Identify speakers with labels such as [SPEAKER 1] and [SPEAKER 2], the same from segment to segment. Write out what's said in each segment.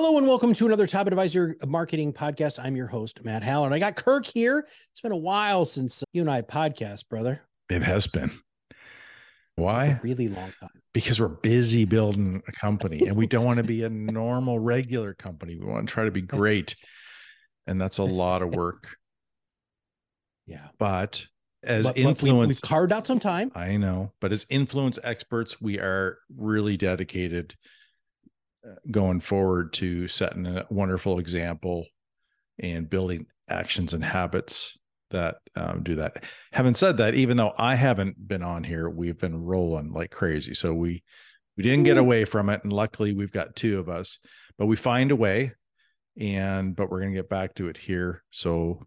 [SPEAKER 1] Hello and welcome to another Top Advisor Marketing Podcast. I'm your host, Matt Halloran. I got Kirk here. It's been a while since you and I podcast, brother.
[SPEAKER 2] It has been. Why?
[SPEAKER 1] really long time.
[SPEAKER 2] Because we're busy building a company and we don't want to be a normal, regular company. We want to try to be great. And that's a lot of work.
[SPEAKER 1] Yeah.
[SPEAKER 2] But as
[SPEAKER 1] But- but we-
[SPEAKER 2] influence,
[SPEAKER 1] we've carved out some time.
[SPEAKER 2] I know, but as influence experts, we are really dedicated going forward to setting a wonderful example and building actions and habits that um, do that. Having said that, even though I haven't been on here, we've been rolling like crazy. So we we didn't get away from it, and luckily we've got two of us. But we find a way, and but we're gonna get back to it here. So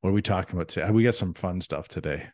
[SPEAKER 2] what are we talking about today? We got some fun stuff today.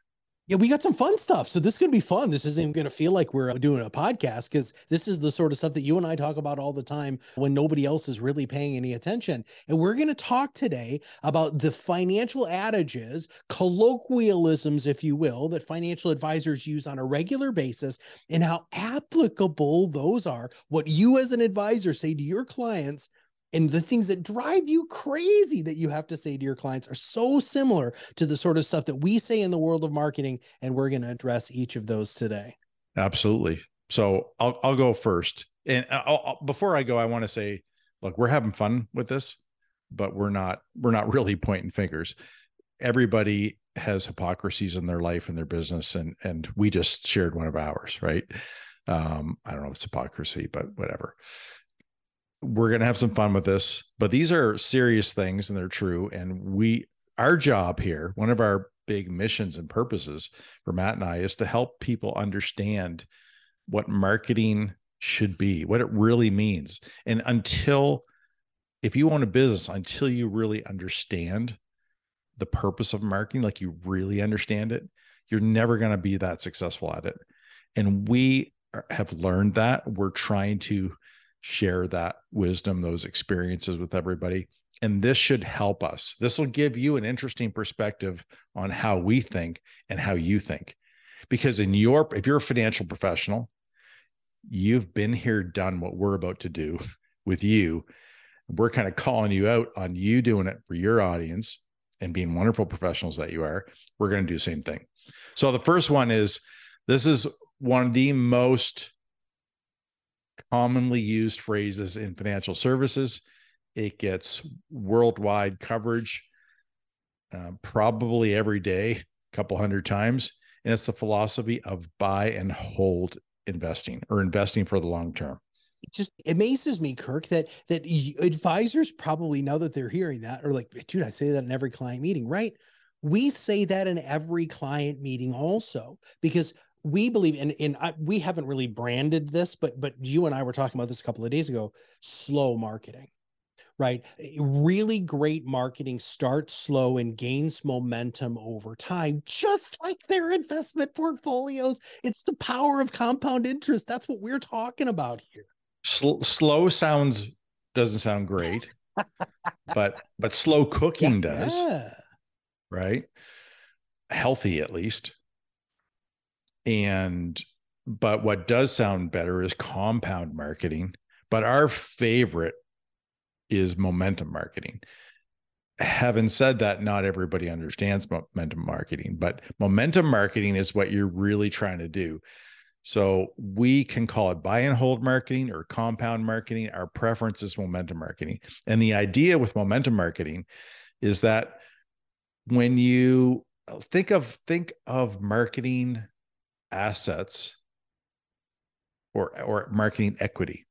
[SPEAKER 1] Yeah, we got some fun stuff. So this could be fun. This isn't even going to feel like we're uh, doing a podcast because this is the sort of stuff that you and I talk about all the time when nobody else is really paying any attention. And we're going to talk today about the financial adages, colloquialisms, if you will, that financial advisors use on a regular basis and how applicable those are. What you as an advisor say to your clients and the things that drive you crazy that you have to say to your clients are so similar to the sort of stuff that we say in the world of marketing and we're going to address each of those today
[SPEAKER 2] Absolutely. So I'll I'll go first, and I'll, I'll- before I go, I want to say, look, we're having fun with this, but we're not we're not really pointing fingers. Everybody has hypocrisies in their life and their business, and and we just shared one of ours, right? Um, I don't know if it's hypocrisy, but whatever. We're gonna have some fun with this, but these are serious things, and they're true. And we, our job here, one of our big missions and purposes for Matt and I is to help people understand what marketing should be, what it really means. And until, if you own a business, until you really understand the purpose of marketing, like you really understand it, you're never going to be that successful at it. And we have learned that. We're trying to share that wisdom, those experiences with everybody. And this should help us. This will give you an interesting perspective on how we think and how you think. Because in your, if you're a financial professional, you've been here, done what we're about to do with you. We're kind of calling you out on you doing it for your audience and being wonderful professionals that you are. We're going to do the same thing. So the first one is this is one of the most commonly used phrases in financial services. It gets worldwide coverage, uh, probably every day, a couple hundred times. And it's the philosophy of buy and hold investing or investing for the long term.
[SPEAKER 1] it just amazes me kirk that that advisors probably now that they're hearing that are like dude i say that in every client meeting right we say that in every client meeting also because we believe in in I, we haven't really branded this but but you and i were talking about this a couple of days ago slow marketing right? Really great marketing starts slow and gains momentum over time just like their investment portfolios. It's the power of compound interest. That's what we're talking about here.
[SPEAKER 2] Sl- slow sounds doesn't sound great, but but slow cooking does, right? Healthy at least. And but what does sound better is compound marketing. But our favorite is momentum marketing. Having said that, not everybody understands momentum marketing, but momentum marketing is what you're really trying to do. So we can call it buy and hold marketing or compound marketing. Our preference is momentum marketing. And the idea with momentum marketing is that when you think of think of marketing assets or or marketing equity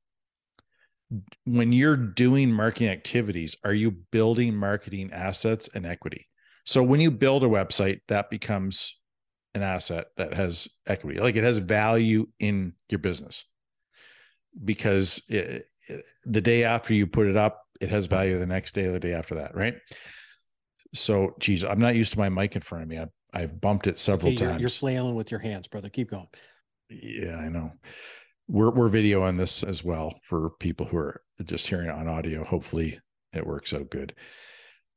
[SPEAKER 2] when you're doing marketing activities are you building marketing assets and equity so when you build a website that becomes an asset that has equity like it has value in your business because it, it, the day after you put it up, it has value the next day or the day after that, right? So, geez, I'm not used to my mic in front of me. I, I've bumped it several
[SPEAKER 1] Okay, you're,
[SPEAKER 2] times.
[SPEAKER 1] you're flailing with your hands, brother. Keep going.
[SPEAKER 2] Yeah, I know. We're we're videoing this as well for people who are just hearing it on audio. Hopefully, it works out good.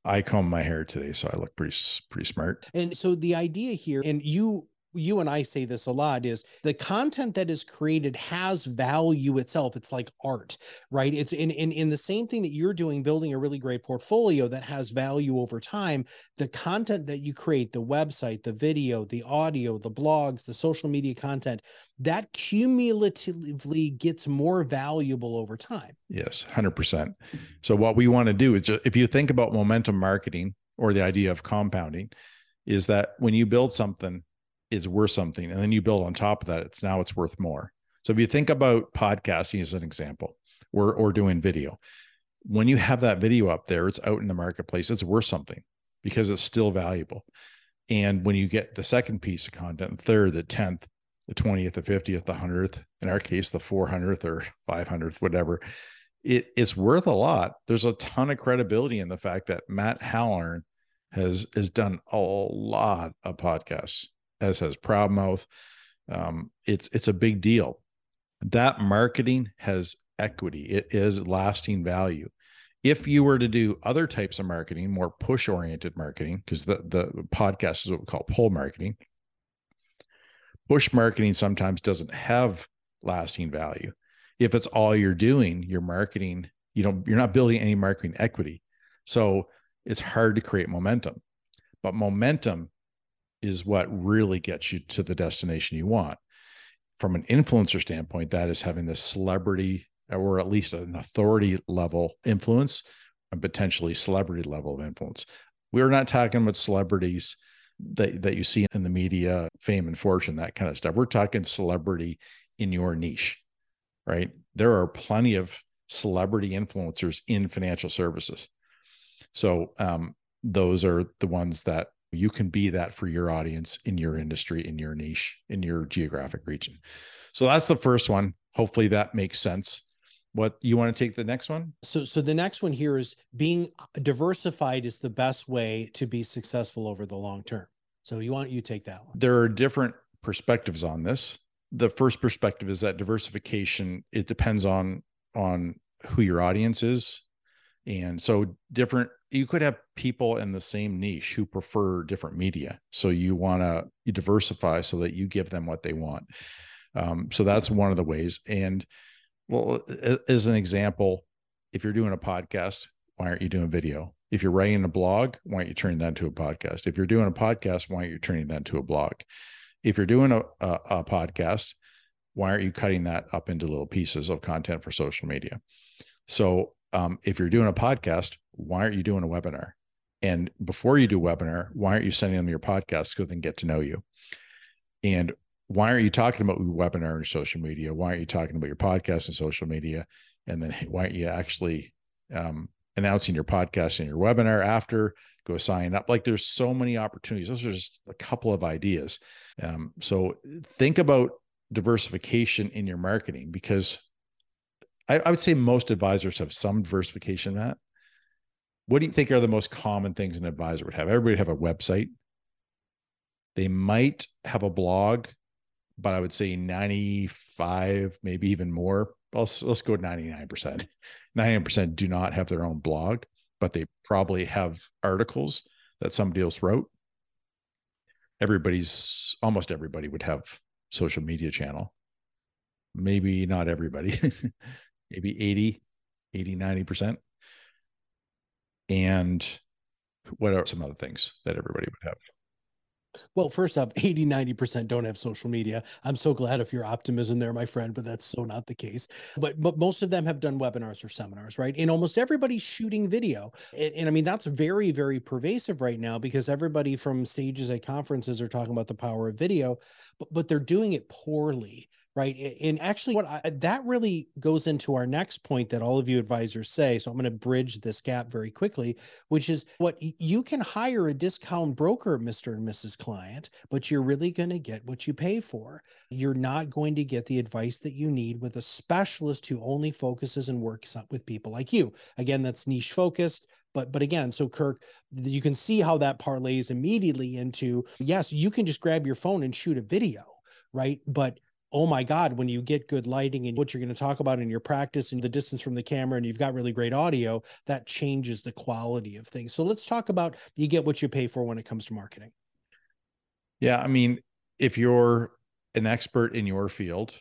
[SPEAKER 2] I comb my hair today, so I look pretty pretty smart.
[SPEAKER 1] And so the idea here, and you you and I say this a lot, is the content that is created has value itself. It's like art, right? It's in in in the same thing that you're doing, building a really great portfolio that has value over time. The content that you create, the website, the video, the audio, the blogs, the social media content, that cumulatively gets more valuable over time.
[SPEAKER 2] Yes, hundred percent. So what we want to do is, just, if you think about momentum marketing or the idea of compounding, is that when you build something, it's worth something, and then you build on top of that, it's now it's worth more. So if you think about podcasting as an example, or or doing video, when you have that video up there, it's out in the marketplace, it's worth something because it's still valuable. And when you get the second piece of content, third, the tenth, the twentieth, the fiftieth, the hundredth, in our case, the four hundredth or five hundredth, whatever, it, it's worth a lot. There's a ton of credibility in the fact that Matt Halloran has has done a lot of podcasts, as has Proudmouth. Um, it's it's a big deal. That marketing has equity. It is lasting value. If you were to do other types of marketing, more push oriented marketing, because the the podcast is what we call pull marketing. Push marketing sometimes doesn't have lasting value if it's all you're doing, you're marketing, you know, you're not building any marketing equity. So it's hard to create momentum. But momentum is what really gets you to the destination you want. From an influencer standpoint, that is having this celebrity or at least an authority level influence and potentially celebrity level of influence. We're not talking about celebrities that, that you see in the media, fame and fortune, that kind of stuff. We're talking celebrity in your niche right? There are plenty of celebrity influencers in financial services. So um, those are the ones that you can be that for your audience in your industry, in your niche, in your geographic region. So that's the first one. Hopefully that makes sense. What you want to take the next one?
[SPEAKER 1] So so the next one here is being uh, diversified is the best way to be successful over the long term. So you want you take that one.
[SPEAKER 2] There are different perspectives on this. The first perspective is that diversification it depends on on who your audience is. And so different you could have people in the same niche who prefer different media. So you want to diversify so that you give them what they want. Um, so that's one of the ways. And well, as an example, if you're doing a podcast, why aren't you doing video? If you're writing a blog, why aren't you turning that into a podcast? If you're doing a podcast, why aren't you turning that into a blog? If you're doing a, a, a podcast, why aren't you cutting that up into little pieces of content for social media? So um, if you're doing a podcast, why aren't you doing a webinar? And before you do webinar, why aren't you sending them your podcast so they can get to know you? And why aren't you talking about your webinar and social media? Why aren't you talking about your podcast and social media? And then why aren't you actually um, announcing your podcast and your webinar after? Go sign up. Like there's so many opportunities. Those are just a couple of ideas. Um, so think about diversification in your marketing because I, I would say most advisors have some diversification that. What do you think are the most common things an advisor would have? Everybody would have a website. They might have a blog, but I would say 95, maybe even more. Let's, let's go 99%. 99% do not have their own blog, but they probably have articles that somebody else wrote. Everybody's almost everybody would have social media channel. Maybe not everybody, maybe 80, 80, 90%. And what are some other things that everybody would have?
[SPEAKER 1] Well, first off, 80, 90% don't have social media. I'm so glad of your optimism there, my friend, but that's so not the case. But but most of them have done webinars or seminars, right? And almost everybody's shooting video. And, and I mean, that's very, very pervasive right now because everybody from stages at conferences are talking about the power of video. But, but they're doing it poorly right? And actually what I, that really goes into our next point that all of you advisors say so i'm going to bridge this gap very quickly which is what you can hire a discount broker mr and mrs client but you're really going to get what you pay for. You're not going to get the advice that you need with a specialist who only focuses and works with people like you. Again that's niche focused but but again so kirk you can see how that parlays immediately into yes you can just grab your phone and shoot a video right but oh my God, when you get good lighting and what you're going to talk about in your practice and the distance from the camera and you've got really great audio, that changes the quality of things. So let's talk about you get what you pay for when it comes to marketing.
[SPEAKER 2] Yeah. I mean, if you're an expert in your field,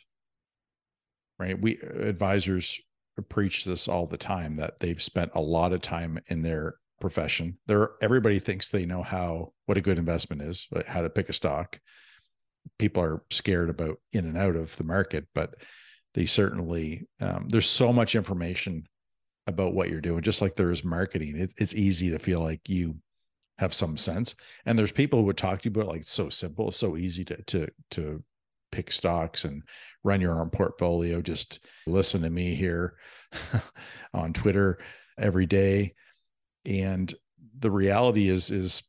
[SPEAKER 2] right? We advisors preach this all the time that they've spent a lot of time in their profession. There, everybody thinks they know how what a good investment is, how to pick a stock people are scared about in and out of the market, but they certainly um, there's so much information about what you're doing. Just like there is marketing, it, it's easy to feel like you have some sense. And there's people who would talk to you about like it's so simple, so easy to to to pick stocks and run your own portfolio. Just listen to me here on Twitter every day. And the reality is is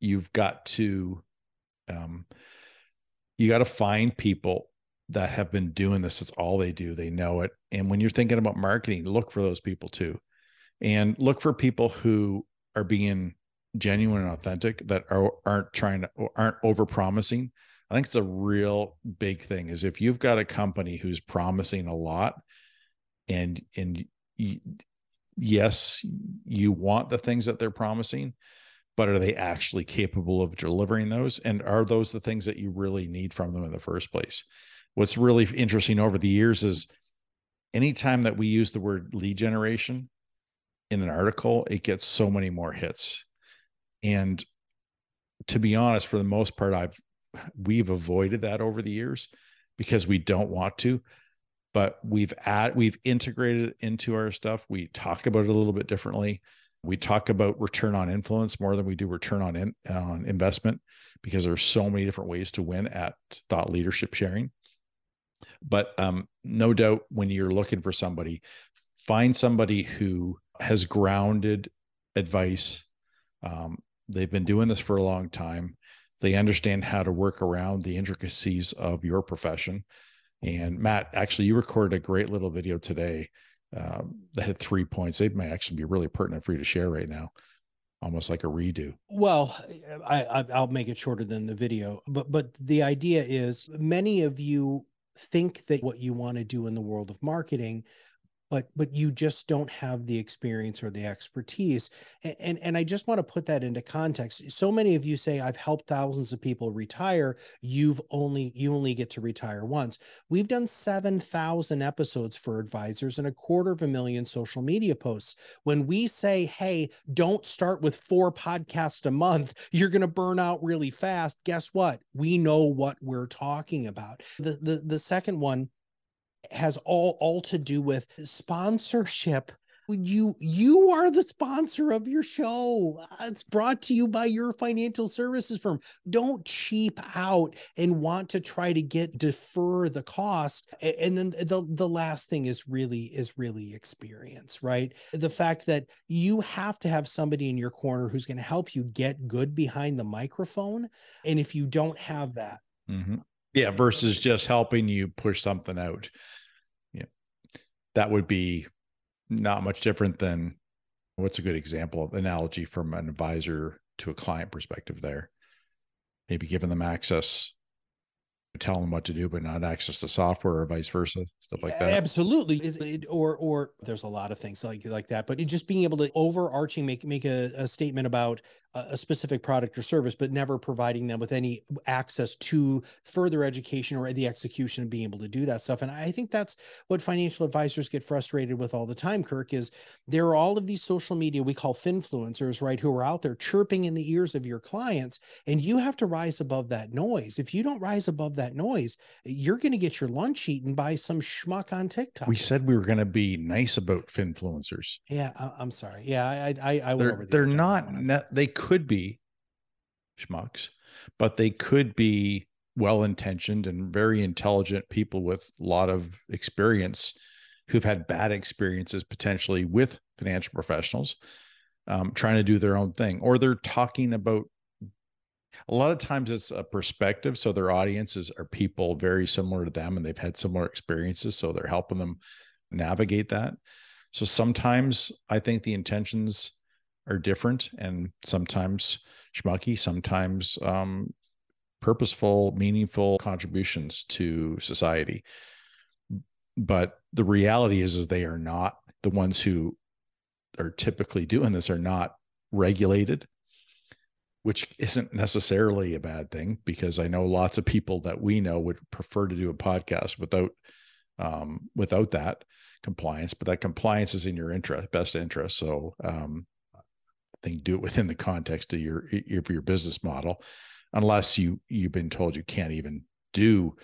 [SPEAKER 2] you've got to um, you got to find people that have been doing this. It's all they do. They know it. And when you're thinking about marketing, look for those people too. And look for people who are being genuine and authentic that are, aren't trying to aren't over promising. I think it's a real big thing is if you've got a company who's promising a lot and and you, yes, you want the things that they're promising, but are they actually capable of delivering those? And are those the things that you really need from them in the first place? What's really interesting over the years is anytime that we use the word lead generation in an article, it gets so many more hits. And to be honest, for the most part, I've we've avoided that over the years because we don't want to but we've add we've integrated it into our stuff. We talk about it a little bit differently. We talk about return on influence more than we do return on in, on investment because there's so many different ways to win at thought leadership sharing. But um, no doubt when you're looking for somebody find somebody who has grounded advice. Um, they've been doing this for a long time they understand how to work around the intricacies of your profession and matt actually you recorded a great little video today um, that had three points. They may actually be really pertinent for you to share right now, almost like a redo.
[SPEAKER 1] Well, I, I will make it shorter than the video, but but the idea is many of you think that what you want to do in the world of marketing but but you just don't have the experience or the expertise and, and and, i just want to put that into context. So many of you say i've helped thousands of people retire. You've only you only get to retire once. We've done 7000 episodes for advisors and a quarter of a million social media posts. When we say hey don't start with four podcasts a month. You're going to burn out really fast guess what? We know what we're talking about. The the, the second one has all all to do with sponsorship. You you are the sponsor of your show. It's brought to you by your financial services firm. Don't cheap out and want to try to get defer the cost. And then the the last thing is really is really experience right? The fact that you have to have somebody in your corner who's going to help you get good behind the microphone. And if you don't have that
[SPEAKER 2] mm-hmm. Yeah, versus just helping you push something out. Yeah. That would be not much different than what's a good example of analogy from an advisor to a client perspective there. Maybe giving them access tell them what to do, but not access to software or vice versa, stuff like that.
[SPEAKER 1] Absolutely, it, or or there's a lot of things like like that. But just being able to overarching make make a, a statement about a specific product or service, but never providing them with any access to further education or the execution of being able to do that stuff. And I think that's what financial advisors get frustrated with all the time, Kirk, is there are all of these social media we call finfluencers, right, who are out there chirping in the ears of your clients. And you have to rise above that noise. If you don't rise above that noise, you're going to get your lunch eaten by some schmuck on TikTok.
[SPEAKER 2] We said we were going to be nice about finfluencers.
[SPEAKER 1] Yeah, I, am sorry. Yeah, I I, I
[SPEAKER 2] they're, the they're not. Ne- they could be schmucks, but they could be well intentioned and very intelligent people with a lot of experience who've had bad experiences potentially with financial professionals um, trying to do their own thing, or they're talking about a lot of times it's a perspective. So their audiences are people very similar to them and they've had similar experiences. So they're helping them navigate that. So sometimes I think the intentions are different and sometimes schmucky, sometimes um, purposeful, meaningful contributions to society. But the reality is, is they are not the ones who are typically doing this are not regulated which isn't necessarily a bad thing because I know lots of people that we know would prefer to do a podcast without um, without that compliance, but that compliance is in your interest, best interest. So um, Do it within the context of your of your business model, unless you you've been told you can't even do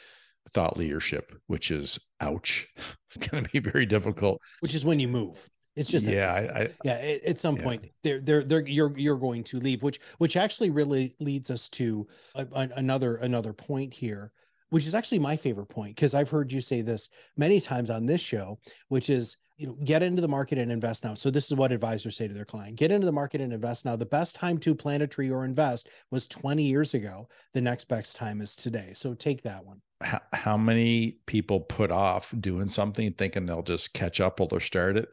[SPEAKER 2] thought leadership, which is ouch, going to be very difficult.
[SPEAKER 1] Which is when you move. It's just
[SPEAKER 2] yeah, I, I,
[SPEAKER 1] yeah. At, at some yeah. point, they're they're they're you're you're going to leave, which which actually really leads us to a, a, another another point here, which is actually my favorite point because I've heard you say this many times on this show, which is you know get into the market and invest now. So this is what advisors say to their client: get into the market and invest now. The best time to plant a tree or invest was 20 years ago. The next best time is today. So take that one.
[SPEAKER 2] How, how many people put off doing something thinking they'll just catch up while they're started?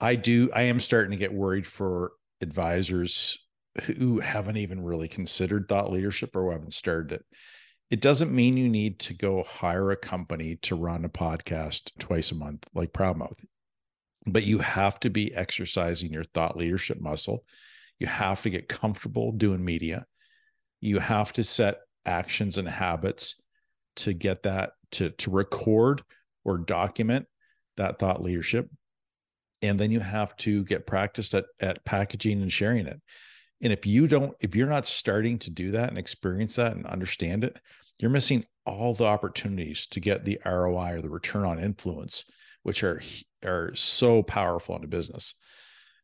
[SPEAKER 2] I do. I am starting to get worried for advisors who haven't even really considered thought leadership or who haven't started it. It doesn't mean you need to go hire a company to run a podcast twice a month like Proudmouth, but you have to be exercising your thought leadership muscle. You have to get comfortable doing media. You have to set actions and habits to get that to to record or document that thought leadership and then you have to get practiced at, at packaging and sharing it and if you don't if you're not starting to do that and experience that and understand it you're missing all the opportunities to get the roi or the return on influence which are are so powerful in a business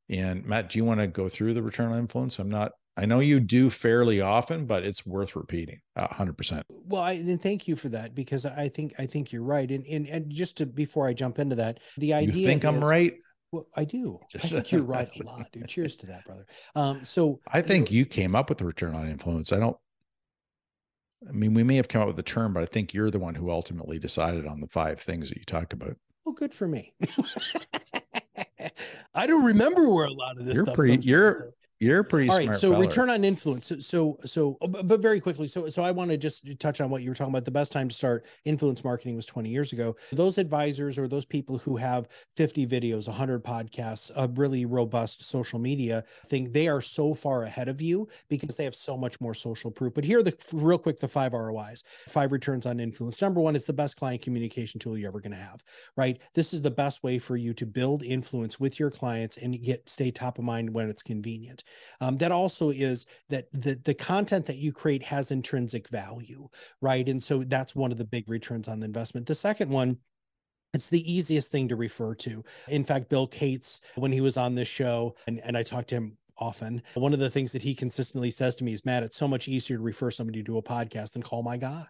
[SPEAKER 2] and matt do you want to go through the return on influence i'm not I know you do fairly often, but it's worth repeating hundred percent.
[SPEAKER 1] Well, I and thank you for that because I think I think you're right. And and, and just to before I jump into that, the idea
[SPEAKER 2] you think is, I'm right.
[SPEAKER 1] Well, I do. Just, I think you're right a lot, dude. Cheers to that, brother. Um, so
[SPEAKER 2] I think you, you came up with the return on influence. I don't. I mean, we may have come up with the term, but I think you're the one who ultimately decided on the five things that you talked about.
[SPEAKER 1] Good for me. I don't remember where a lot of this
[SPEAKER 2] you're
[SPEAKER 1] stuff.
[SPEAKER 2] Pretty, you're from, so. You're pretty
[SPEAKER 1] All
[SPEAKER 2] right.
[SPEAKER 1] So return on influence. So, so, so, oh, but very quickly. So, so I want to just touch on what you were talking about. The best time to start influence marketing was 20 years ago. Those advisors or those people who have 50 videos, 100 podcasts, a really robust social media thing, they are so far ahead of you because they have so much more social proof. But here are the real quick, the five ROIs, five returns on influence. Number one, it's the best client communication tool you're ever going to have, right? This is the best way for you to build influence with your clients and get, stay top of mind when it's convenient. Um, that also is that the, the content that you create has intrinsic value, right? And so that's one of the big returns on the investment. The second one, it's the easiest thing to refer to. In fact, Bill Cates, when he was on this show, and, and I talked to him often. One of the things that he consistently says to me is, Matt, it's so much easier to refer somebody to a podcast than call my guy.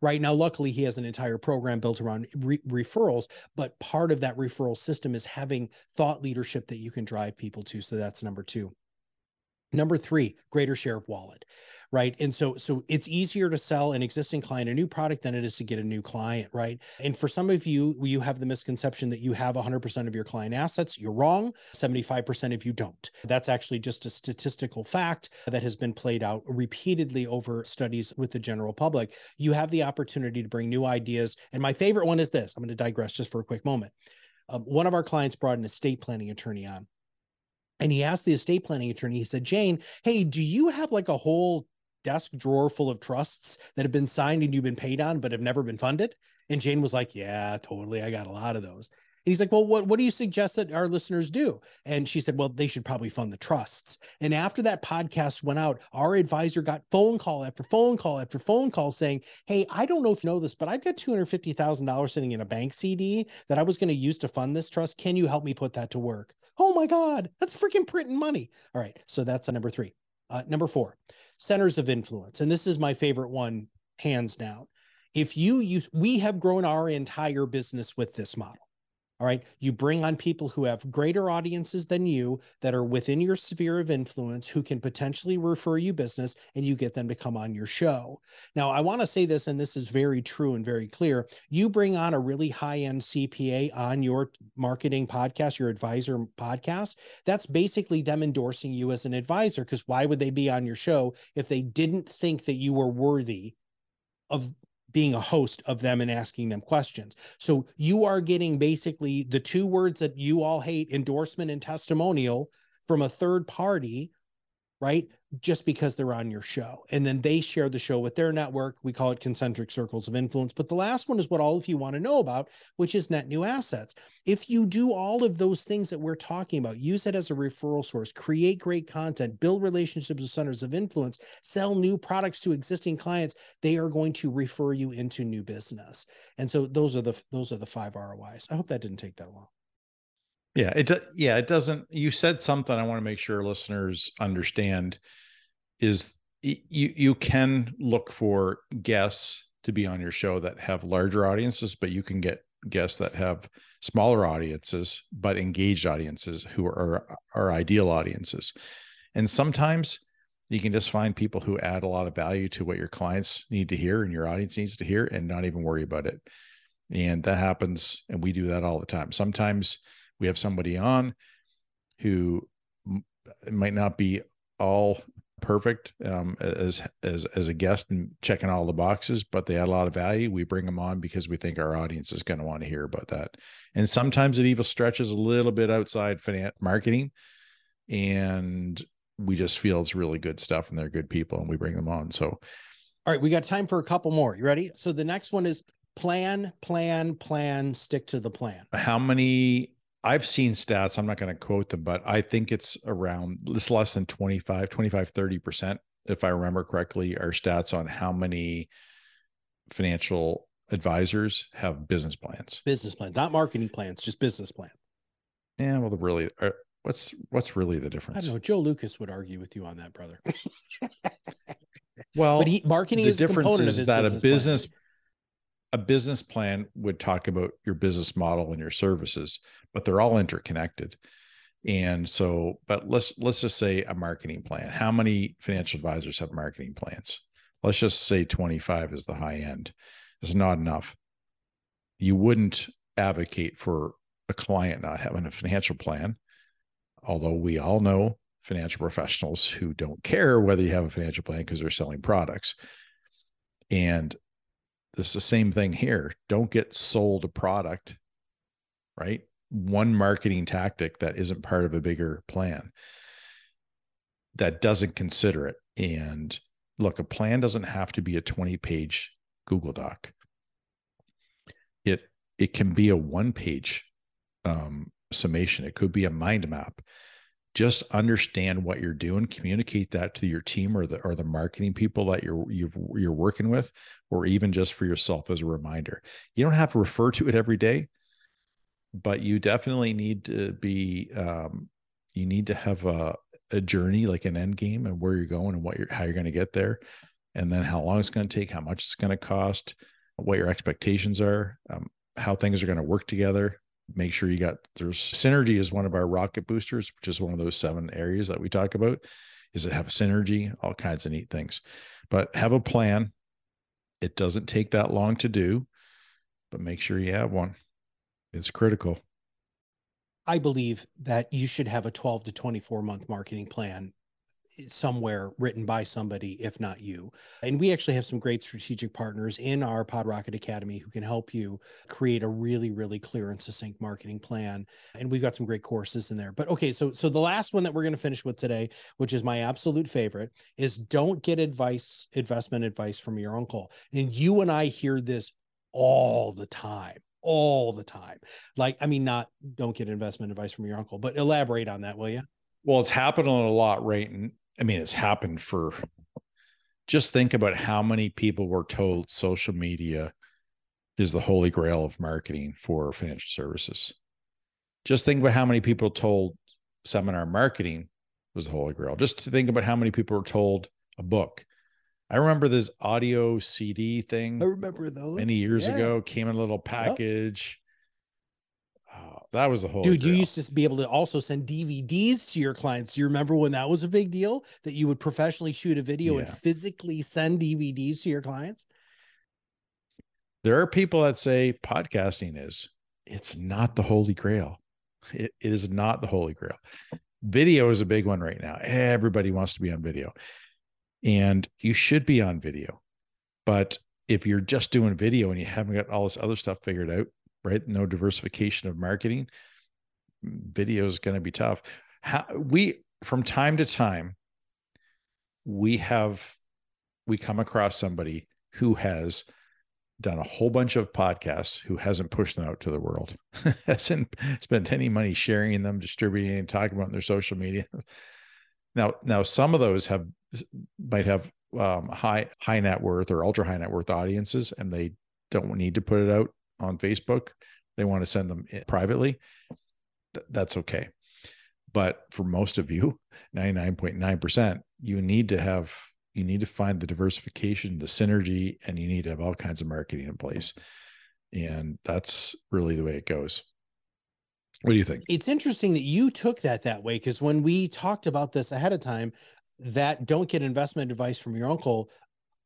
[SPEAKER 1] Right now, luckily, he has an entire program built around re- referrals, but part of that referral system is having thought leadership that you can drive people to. So that's number two. Number three, greater share of wallet, right? And so, so it's easier to sell an existing client a new product than it is to get a new client, right? And for some of you, you have the misconception that you have 100% of your client assets. You're wrong. 75% of you don't. That's actually just a statistical fact that has been played out repeatedly over studies with the general public. You have the opportunity to bring new ideas. And my favorite one is this. I'm going to digress just for a quick moment. Um, one of our clients brought an estate planning attorney on and he asked the estate planning attorney, he said, Jane, hey, do you have like a whole desk drawer full of trusts that have been signed and you've been paid on, but have never been funded? And Jane was like, Yeah, totally. I got a lot of those. He's like, Well, what, what do you suggest that our listeners do? And she said, Well, they should probably fund the trusts. And after that podcast went out, our advisor got phone call after phone call after phone call saying, Hey, I don't know if you know this, but I've got $250,000 sitting in a bank CD that I was going to use to fund this trust. Can you help me put that to work? Oh my God, that's freaking printing money. All right. So that's number three. Uh, number four, centers of influence. And this is my favorite one hands down. If you use, we have grown our entire business with this model. All right. You bring on people who have greater audiences than you that are within your sphere of influence who can potentially refer you business and you get them to come on your show. Now, I want to say this, and this is very true and very clear. You bring on a really high end CPA on your marketing podcast, your advisor podcast. That's basically them endorsing you as an advisor because why would they be on your show if they didn't think that you were worthy of being a host of them and asking them questions. So you are getting basically the two words that you all hate endorsement and testimonial from a third party, right? Just because they're on your show. And then they share the show with their network. We call it concentric circles of influence. But the last one is what all of you want to know about, which is net new assets. If you do all of those things that we're talking about, use it as a referral source, create great content, build relationships with centers of influence, sell new products to existing clients, they are going to refer you into new business. And so those are the those are the five ROIs. I hope that didn't take that long.
[SPEAKER 2] Yeah, it yeah, it doesn't you said something I want to make sure listeners understand is you you can look for guests to be on your show that have larger audiences, but you can get guests that have smaller audiences but engaged audiences who are are ideal audiences. And sometimes you can just find people who add a lot of value to what your clients need to hear and your audience needs to hear and not even worry about it. And that happens and we do that all the time. Sometimes we have somebody on who might not be all perfect um, as as as a guest and checking all the boxes, but they add a lot of value. We bring them on because we think our audience is going to want to hear about that. And sometimes it even stretches a little bit outside finance marketing, and we just feel it's really good stuff and they're good people, and we bring them on. So,
[SPEAKER 1] all right, we got time for a couple more. You ready? So the next one is plan, plan, plan. Stick to the plan.
[SPEAKER 2] How many I've seen stats, I'm not going to quote them, but I think it's around it's less than 25, 25, 30%, if I remember correctly, are stats on how many financial advisors have business plans.
[SPEAKER 1] Business plan, not marketing plans, just business plan.
[SPEAKER 2] Yeah, well, the really are, uh, what's what's really the difference?
[SPEAKER 1] I don't know. Joe Lucas would argue with you on that, brother.
[SPEAKER 2] well,
[SPEAKER 1] but he, marketing is
[SPEAKER 2] the
[SPEAKER 1] is
[SPEAKER 2] difference
[SPEAKER 1] is
[SPEAKER 2] that
[SPEAKER 1] business
[SPEAKER 2] a business plan. A business plan would talk about your business model and your services but they're all interconnected. And so, but let's let's just say a marketing plan. How many financial advisors have marketing plans? Let's just say 25 is the high end. It's not enough. You wouldn't advocate for a client not having a financial plan, although we all know financial professionals who don't care whether you have a financial plan because they're selling products. And it's the same thing here. Don't get sold a product, right? one marketing tactic that isn't part of a bigger plan that doesn't consider it. And look, a plan doesn't have to be a 20 page Google Doc. It it can be a one page um, summation. It could be a mind map. Just understand what you're doing. Communicate that to your team or the or the marketing people that you're you you're working with, or even just for yourself as a reminder. You don't have to refer to it every day, but you definitely need to be um, you need to have a, a journey like an end game and where you're going and what you're how you're going to get there and then how long it's going to take how much it's going to cost what your expectations are um, how things are going to work together make sure you got there's synergy is one of our rocket boosters which is one of those seven areas that we talk about is it have synergy all kinds of neat things. But have a plan. It doesn't take that long to do but make sure you have one. It's critical.
[SPEAKER 1] I believe that you should have a 12 to 24 month marketing plan somewhere written by somebody, if not you. And we actually have some great strategic partners in our PodRocket Academy who can help you create a really, really clear and succinct marketing plan. And we've got some great courses in there. But okay, so so the last one that we're going to finish with today, which is my absolute favorite, is don't get advice, investment advice from your uncle. And you and I hear this all the time all the time. Like, I mean, not don't get investment advice from your uncle, but elaborate on that, will you?
[SPEAKER 2] Well, it's happening a lot, right? And I mean, it's happened for just think about how many people were told social media is the holy grail of marketing for financial services. Just think about how many people told seminar marketing was the holy grail. Just to think about how many people were told a book I remember this audio CD thing.
[SPEAKER 1] I remember those
[SPEAKER 2] many years
[SPEAKER 1] Yeah.
[SPEAKER 2] ago. Came in a little package. That was the whole
[SPEAKER 1] Dude, you used to be able to also send DVDs to your clients. You remember when that was a big deal? That you would professionally shoot a video and physically send DVDs to your clients?
[SPEAKER 2] there are people that say podcasting is it's not the holy grail. It is not the holy grail. Video is a big one right now. Everybody wants to be on video. And you should be on video. But if you're just doing video and you haven't got all this other stuff figured out right? No diversification of marketing. Video is going to be tough. How, we from time to time we have we come across somebody who has done a whole bunch of podcasts who hasn't pushed them out to the world, hasn't spent any money sharing them, distributing, talking about their social media. Now, now some of those have might have um, high high net worth or ultra high net worth audiences, and they don't need to put it out on Facebook. They want to send them privately. Th- that's okay. But for most of you, 99.9%, you need to have you need to find the diversification, the synergy, and you need to have all kinds of marketing in place. And that's really the way it goes. What do you think?
[SPEAKER 1] It's interesting that you took that that way because when we talked about this ahead of time, that don't get investment advice from your uncle.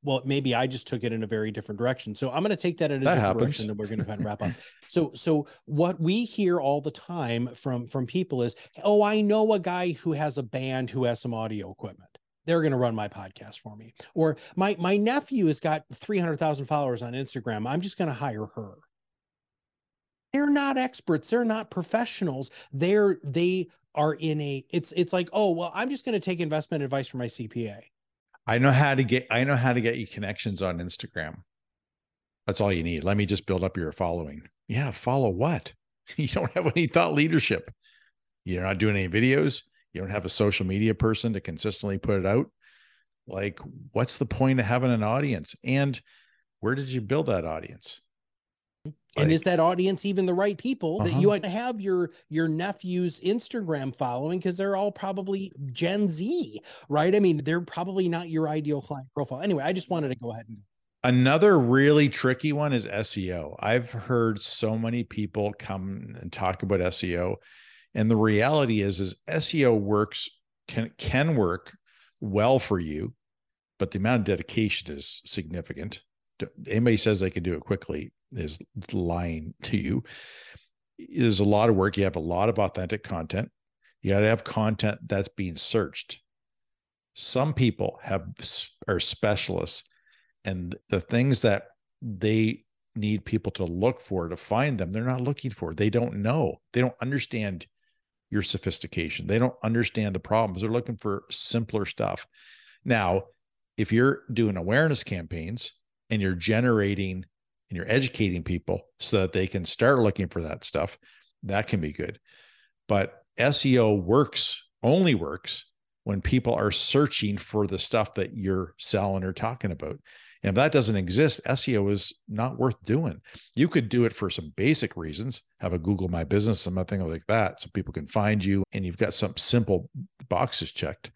[SPEAKER 1] Well, maybe I just took it in a very different direction. So I'm going to take that in a
[SPEAKER 2] That
[SPEAKER 1] different
[SPEAKER 2] happens.
[SPEAKER 1] direction, and then we're going to kind of wrap up. So, so what we hear all the time from from people is, "Oh, I know a guy who has a band who has some audio equipment. They're going to run my podcast for me." Or my my nephew has got three hundred thousand followers on Instagram. I'm just going to hire her they're not experts they're not professionals they're they are in a it's it's like oh well i'm just going to take investment advice from my cpa
[SPEAKER 2] I know how to get I know how to get you connections on Instagram. That's all you need. Let me just build up your following. Yeah, follow what? You don't have any thought leadership. You're not doing any videos. You don't have a social media person to consistently put it out. Like, what's the point of having an audience? And where did you build that audience?
[SPEAKER 1] And is that audience even the right people that
[SPEAKER 2] Uh-huh.
[SPEAKER 1] you want to have your your nephew's instagram following because they're all probably gen z right i mean they're probably not your ideal client profile anyway i just wanted to go ahead and
[SPEAKER 2] Another really tricky one is SEO. I've heard so many people come and talk about SEO, and the reality is, is SEO works can can work well for you, but the amount of dedication is significant. Anybody says they can do it quickly is lying to you. There's a lot of work. You have a lot of authentic content. You got to have content that's being searched. Some people have are specialists and the things that they need people to look for to find them they're not looking for they don't know they don't understand your sophistication they don't understand the problems they're looking for simpler stuff now if you're doing awareness campaigns and you're generating and you're educating people so that they can start looking for that stuff that can be good but seo works only works when people are searching for the stuff that you're selling or talking about and if that doesn't exist, SEO is not worth doing. You could do it for some basic reasons, have a Google My Business, something like that, so people can find you and you've got some simple boxes checked.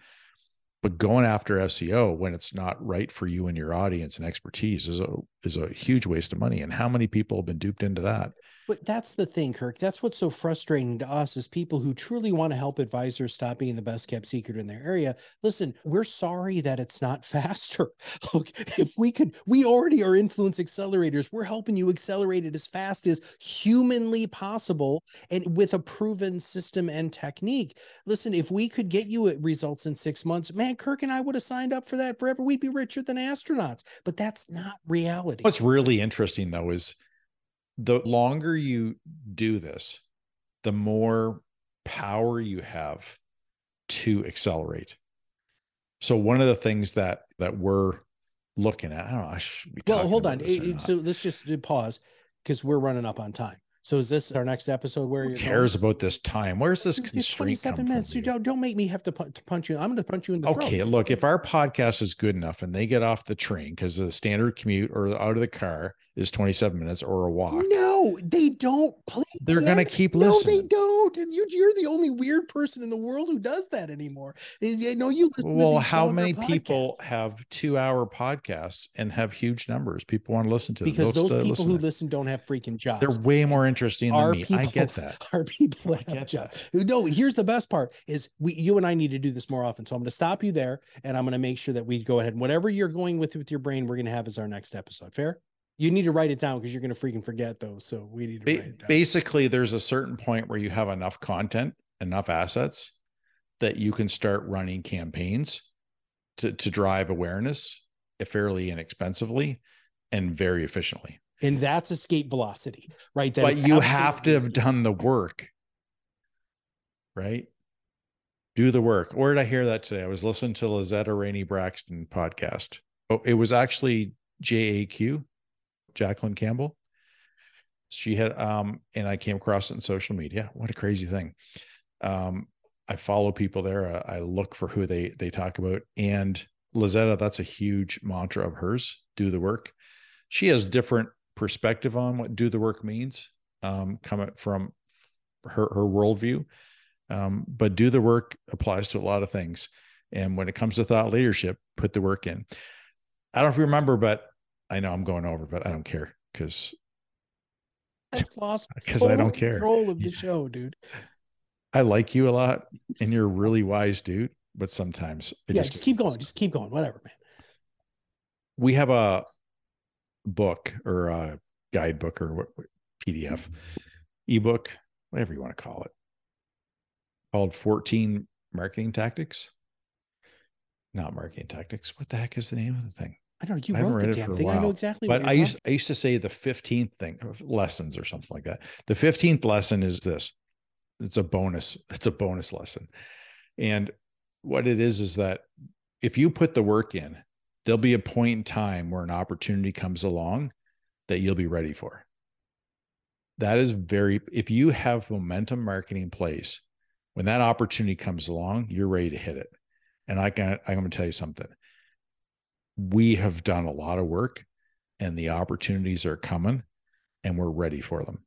[SPEAKER 2] But going after SEO when it's not right for you and your audience and expertise is a is a huge waste of money. And how many people have been duped into that?
[SPEAKER 1] But that's the thing, Kirk. That's what's so frustrating to us as people who truly want to help advisors stop being the best kept secret in their area. Listen, we're sorry that it's not faster. Look, if we could, we already are influence accelerators. We're helping you accelerate it as fast as humanly possible and with a proven system and technique. Listen, if we could get you uh, results in six months, man, Kirk and I would have signed up for that forever. We'd be richer than astronauts. But that's not reality.
[SPEAKER 2] What's really interesting though is the longer you do this, the more power you have to accelerate. So one of the things that that we're looking at, I don't know. I should be
[SPEAKER 1] Well, hold on. It- so let's just pause because we're running up on time. So is this our next episode where
[SPEAKER 2] Who
[SPEAKER 1] you're
[SPEAKER 2] cares about this time? Where's this
[SPEAKER 1] It's
[SPEAKER 2] constraint
[SPEAKER 1] 27 minutes. You don't don't make me have to pu- to punch you. I'm going to punch you in the throat.
[SPEAKER 2] Okay, look, if our podcast is good enough and they get off the train because of the standard commute or out of the car is 27 minutes or a walk.
[SPEAKER 1] No, they don't play.
[SPEAKER 2] They're going to keep listening.
[SPEAKER 1] no, they don't. And you, you're the only weird person in the world who does that anymore. Eh, I know you listen.
[SPEAKER 2] Well, how many people have two hour podcasts and have huge numbers? People want to listen to
[SPEAKER 1] because those people who listen don't have freaking jobs.
[SPEAKER 2] They're way more interesting than me.
[SPEAKER 1] people,
[SPEAKER 2] I get that.
[SPEAKER 1] Our people that have jobs. No, here's the best part: is we, you and I need to do this more often. So I'm going to stop you there, and I'm going to make sure that we go ahead and whatever you're going with with your brain, we're going to have as our next episode. Fair? You need to write it down because you're going to freaking forget those. So we need to
[SPEAKER 2] ba-
[SPEAKER 1] write it down.
[SPEAKER 2] Basically, there's a certain point where you have enough content, enough assets that you can start running campaigns to, to drive awareness fairly inexpensively and very efficiently.
[SPEAKER 1] And that's escape velocity, right? That
[SPEAKER 2] but you have to have done the work, right? Do the work. Where did I hear that today? I was listening to Lazetta Rainey Braxton podcast. Oh, it was actually JAQ, Jacqueline Campbell. She had um, and I came across it in social media. What a crazy thing. Um, I follow people there. I, I look for who they they talk about. And Lazetta, that's a huge mantra of hers. Do the work. She has different perspective on what do the work means, um, coming from her her worldview. Um, but do the work applies to a lot of things. And when it comes to thought leadership, put the work in. I don't remember, but I know I'm going over, but I don't care because
[SPEAKER 1] I've lost
[SPEAKER 2] because I don't care.
[SPEAKER 1] control of the
[SPEAKER 2] Yeah.
[SPEAKER 1] show, dude.
[SPEAKER 2] I like you a lot and you're a really wise dude, but sometimes it
[SPEAKER 1] yeah,
[SPEAKER 2] just
[SPEAKER 1] just keep going. Just keep going. Whatever, man.
[SPEAKER 2] we have a book or a guidebook or what what- PDF, ebook, whatever you want to call it, called 14 marketing tactics. Not marketing tactics. What the heck is the name of the thing?
[SPEAKER 1] I know you
[SPEAKER 2] I
[SPEAKER 1] wrote the damn thing. I know exactly.
[SPEAKER 2] But
[SPEAKER 1] what
[SPEAKER 2] I used I used to say the 15th thing of lessons or something like that. The 15th lesson is this. It's a bonus. It's a bonus lesson. And what it is is that if you put the work in, there'll be a point in time where an opportunity comes along that you'll be ready for. That is very if you have momentum marketing in place, when that opportunity comes along, you're ready to hit it. And I can I'm going to tell you something. We have done a lot of work and the opportunities are coming and we're ready for them.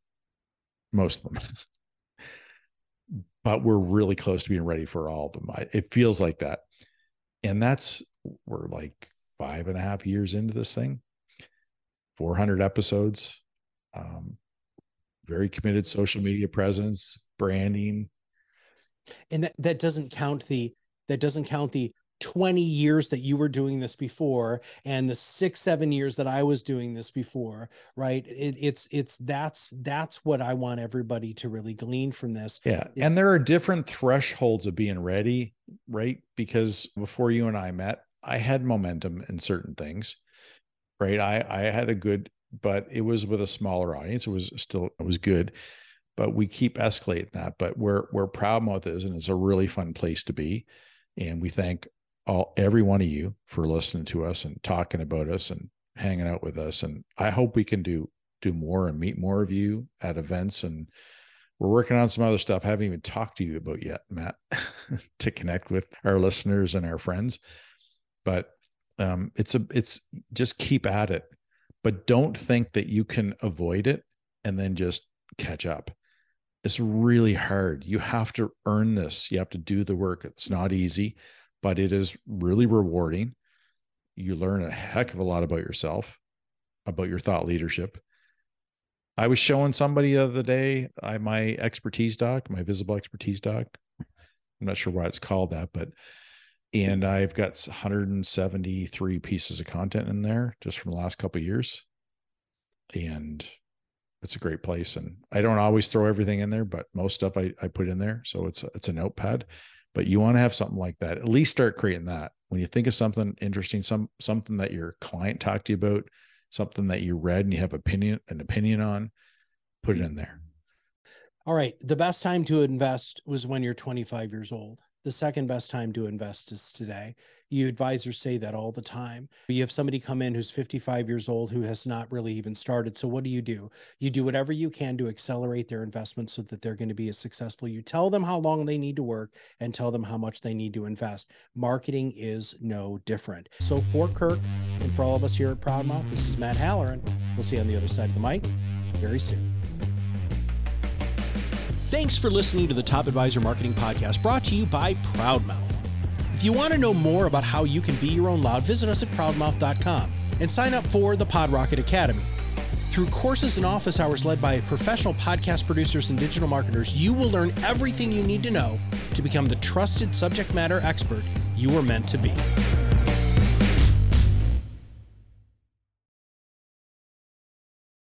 [SPEAKER 2] Most of them. but we're really close to being ready for all of them. I, it feels like that. And that's, we're like five and a half years into this thing, 400 episodes, um, very committed social media presence, branding.
[SPEAKER 1] and that, that doesn't count the that doesn't count the 20 years that you were doing this before and the six seven years that i was doing this before right it, it's it's that's that's what i want everybody to really glean from this
[SPEAKER 2] Yeah.
[SPEAKER 1] It's-
[SPEAKER 2] and there are different thresholds of being ready, right? Because before you and I met, I had momentum in certain things, right? I, I had a good, but it was with a smaller audience. It was still, it was good, but we keep escalating that. But where, where Proudmouth is, and it's a really fun place to be. And we thank all, every one of you for listening to us and talking about us and hanging out with us. And I hope we can do, do more and meet more of you at events and we're working on some other stuff I haven't even talked to you about yet, Matt, to connect with our listeners and our friends. But um, it's a it's just keep at it, but don't think that you can avoid it and then just catch up. It's really hard. You have to earn this. You have to do the work. It's not easy, but it is really rewarding. You learn a heck of a lot about yourself, about your thought leadership. I was showing somebody the other day I my expertise doc, my visible expertise doc. I'm not sure why it's called that, but and I've got 173 pieces of content in there just from the last couple years. And it's a great place. And I don't always throw everything in there, but most stuff I, I put in there. So it's it's a notepad. But you want to have something like that. At least start creating that. When you think of something interesting, some something that your client talked to you about, something that you read and you have opinion an opinion on, put it in there.
[SPEAKER 1] all right the best time to invest was when you're 25 years old the second best time to invest is today You advisors say that all the time. You have somebody come in who's 55 years old who has not really even started. So, what do you do? You do whatever you can to accelerate their investment so that they're going to be as successful. You tell them how long they need to work and tell them how much they need to invest. Marketing is no different. So, for Kirk and for all of us here at Proudmouth, this is Matt Halloran. We'll see you on the other side of the mic very soon. Thanks for listening to the Top Advisor Marketing Podcast brought to you by Proudmouth. If you want to know more about how you can be your own loud, visit us at proudmouth.com and sign up for the PodRocket Academy. Through courses and office hours led by professional podcast producers and digital marketers, you will learn everything you need to know to become the trusted subject matter expert you were meant to be.